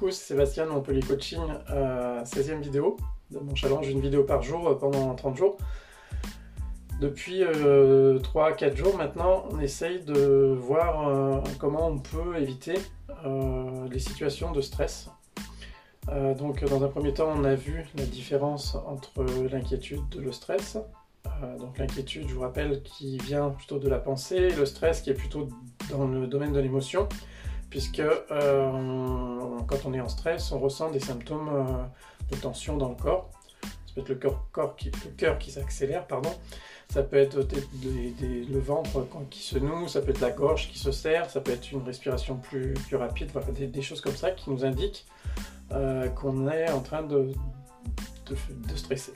c'est Sébastien Montpellier Coaching, 16e vidéo de mon challenge, une vidéo par jour euh, pendant 30 jours. Depuis 3-4 euh, jours maintenant, on essaye de voir euh, comment on peut éviter les situations de stress. donc dans un premier temps, on a vu la différence entre l'inquiétude et le stress. donc l'inquiétude, je vous rappelle, qui vient plutôt de la pensée, le stress qui est plutôt dans le domaine de l'émotion puisque euh, quand on est en stress, on ressent des symptômes euh, de tension dans le corps. Ça peut être le cœur, qui, s'accélère, pardon. Ça peut être le ventre qui se noue, ça peut être la gorge qui se serre, ça peut être une respiration plus, rapide, voilà, des, choses comme ça qui nous indiquent euh, qu'on est en train de, stresser.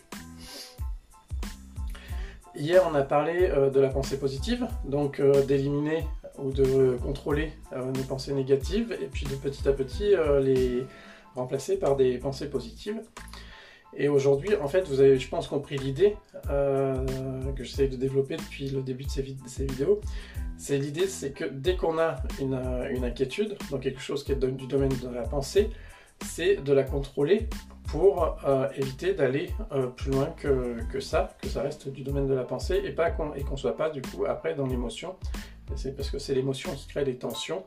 Hier, on a parlé de la pensée positive, donc d'éliminer ou de contrôler euh, nos pensées négatives et puis de petit à petit euh, les remplacer par des pensées positives. Et aujourd'hui, en fait, vous avez, je pense, compris l'idée euh, que j'essaie de développer depuis le début de ces, vidéos. C'est l'idée, c'est que dès qu'on a une, inquiétude, donc quelque chose qui est du domaine de la pensée, c'est de la contrôler pour éviter d'aller plus loin que, ça, que ça reste du domaine de la pensée et qu'on qu'on soit pas du coup après dans l'émotion c'est parce que c'est l'émotion qui crée des tensions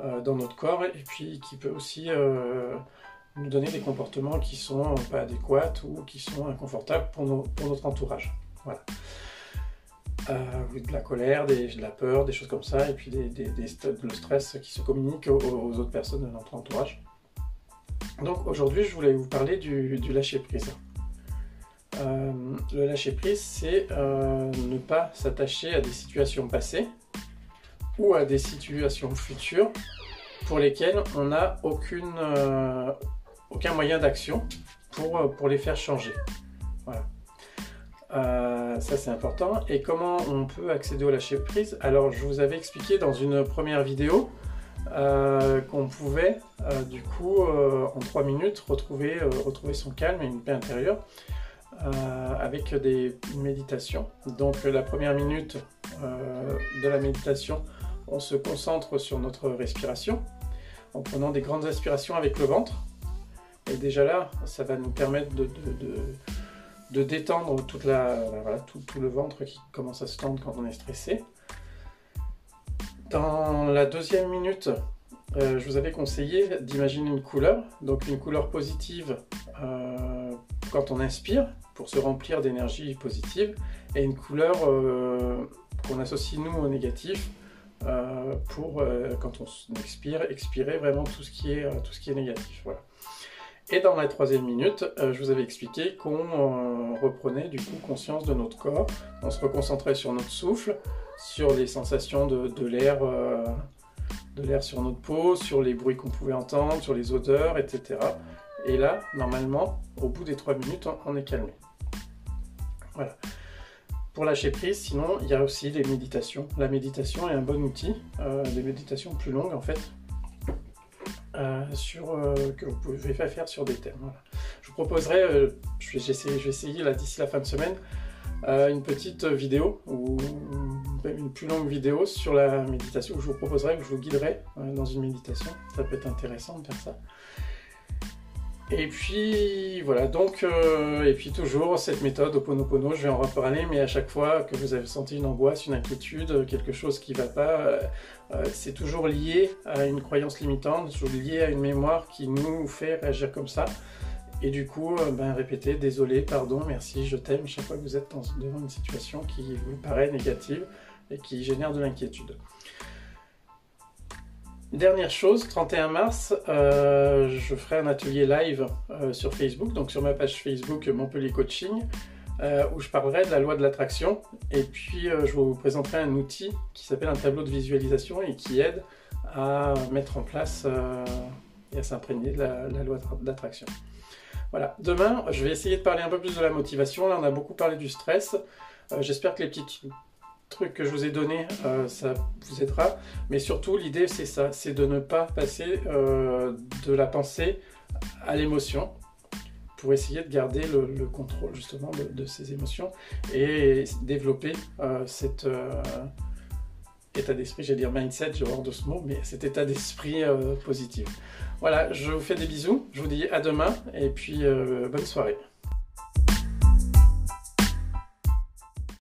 euh, dans notre corps et puis qui peut aussi euh, nous donner des comportements qui sont pas adéquats ou qui sont inconfortables pour, notre entourage. Voilà. Euh, de la colère, de la peur, des choses comme ça, et puis des, le stress qui se communiquent aux, autres personnes de notre entourage. Donc aujourd'hui, je voulais vous parler du, du lâcher-prise. le lâcher-prise, c'est ne pas s'attacher à des situations passées, ou à des situations futures pour lesquelles on n'a aucune, euh, aucun moyen d'action pour, euh, pour les faire changer. Voilà. Euh, ça c'est important. Et comment on peut accéder au lâcher prise Alors je vous avais expliqué dans une première vidéo qu'on pouvait du coup en 3 minutes retrouver, son calme et une paix intérieure avec des méditations. Donc la première minute de la méditation, on se concentre sur notre respiration en prenant des grandes aspirations avec le ventre. Et déjà là, ça va nous permettre de, détendre tout, le ventre qui commence à se tendre quand on est stressé. Dans la deuxième minute, euh, je vous avais conseillé d'imaginer une couleur, donc une couleur positive euh, quand on inspire pour se remplir d'énergie positive, et une couleur euh, qu'on associe nous au négatif pour, quand on expire, expirer vraiment tout ce qui est, tout ce qui est négatif. Voilà. Et dans la troisième minute, je vous avais expliqué qu'on reprenait du coup conscience de notre corps, on se reconcentrait sur notre souffle, sur les sensations de, l'air de l'air sur notre peau, sur les bruits qu'on pouvait entendre, sur les odeurs, etc. Et là, normalement, au bout des trois minutes, on est calmé. Voilà pour lâcher prise, sinon il y a aussi les méditations. La méditation est un bon outil, euh, des méditations plus longues en fait, euh, sur, euh, que vous pouvez faire sur des thèmes. Je vous proposerai, je, vais essayer, je vais essayer là d'ici la fin de semaine, une petite vidéo ou une plus longue vidéo sur la méditation où je vous proposerai, que je vous guiderai dans une méditation. Ça peut être intéressant de faire ça. Et puis voilà, donc, euh, et puis toujours cette méthode Oponopono, je vais en reparler, mais à chaque fois que vous avez senti une angoisse, une inquiétude, quelque chose qui ne va pas, euh, euh, c'est toujours lié à une croyance limitante, toujours lié à une mémoire qui nous fait réagir comme ça. Et du coup, ben, répétez désolé, pardon, merci, je t'aime, chaque fois que vous êtes devant une situation qui vous paraît négative et qui génère de l'inquiétude. Dernière chose, 31 mars, euh, je ferai un atelier live euh, sur Facebook, donc sur ma page Facebook Montpellier Coaching, euh, où je parlerai de la loi de l'attraction. Et puis, je vous présenterai un outil qui s'appelle un tableau de visualisation et qui aide à mettre en place et à s'imprégner de la, la loi de l'attraction. Voilà, demain, je vais essayer de parler un peu plus de la motivation. Là, on a beaucoup parlé du stress. J'espère que les petites trucs que je vous ai donnés, euh, ça vous aidera. Mais surtout, l'idée, c'est ça, c'est de ne pas passer euh, de la pensée à l'émotion pour essayer de garder le, contrôle justement de, ces émotions et développer euh, cette état d'esprit, j'allais dire mindset, j'ai horreur de ce mot, mais cet état d'esprit positif. Voilà, je vous fais des bisous, je vous dis à demain et puis bonne soirée.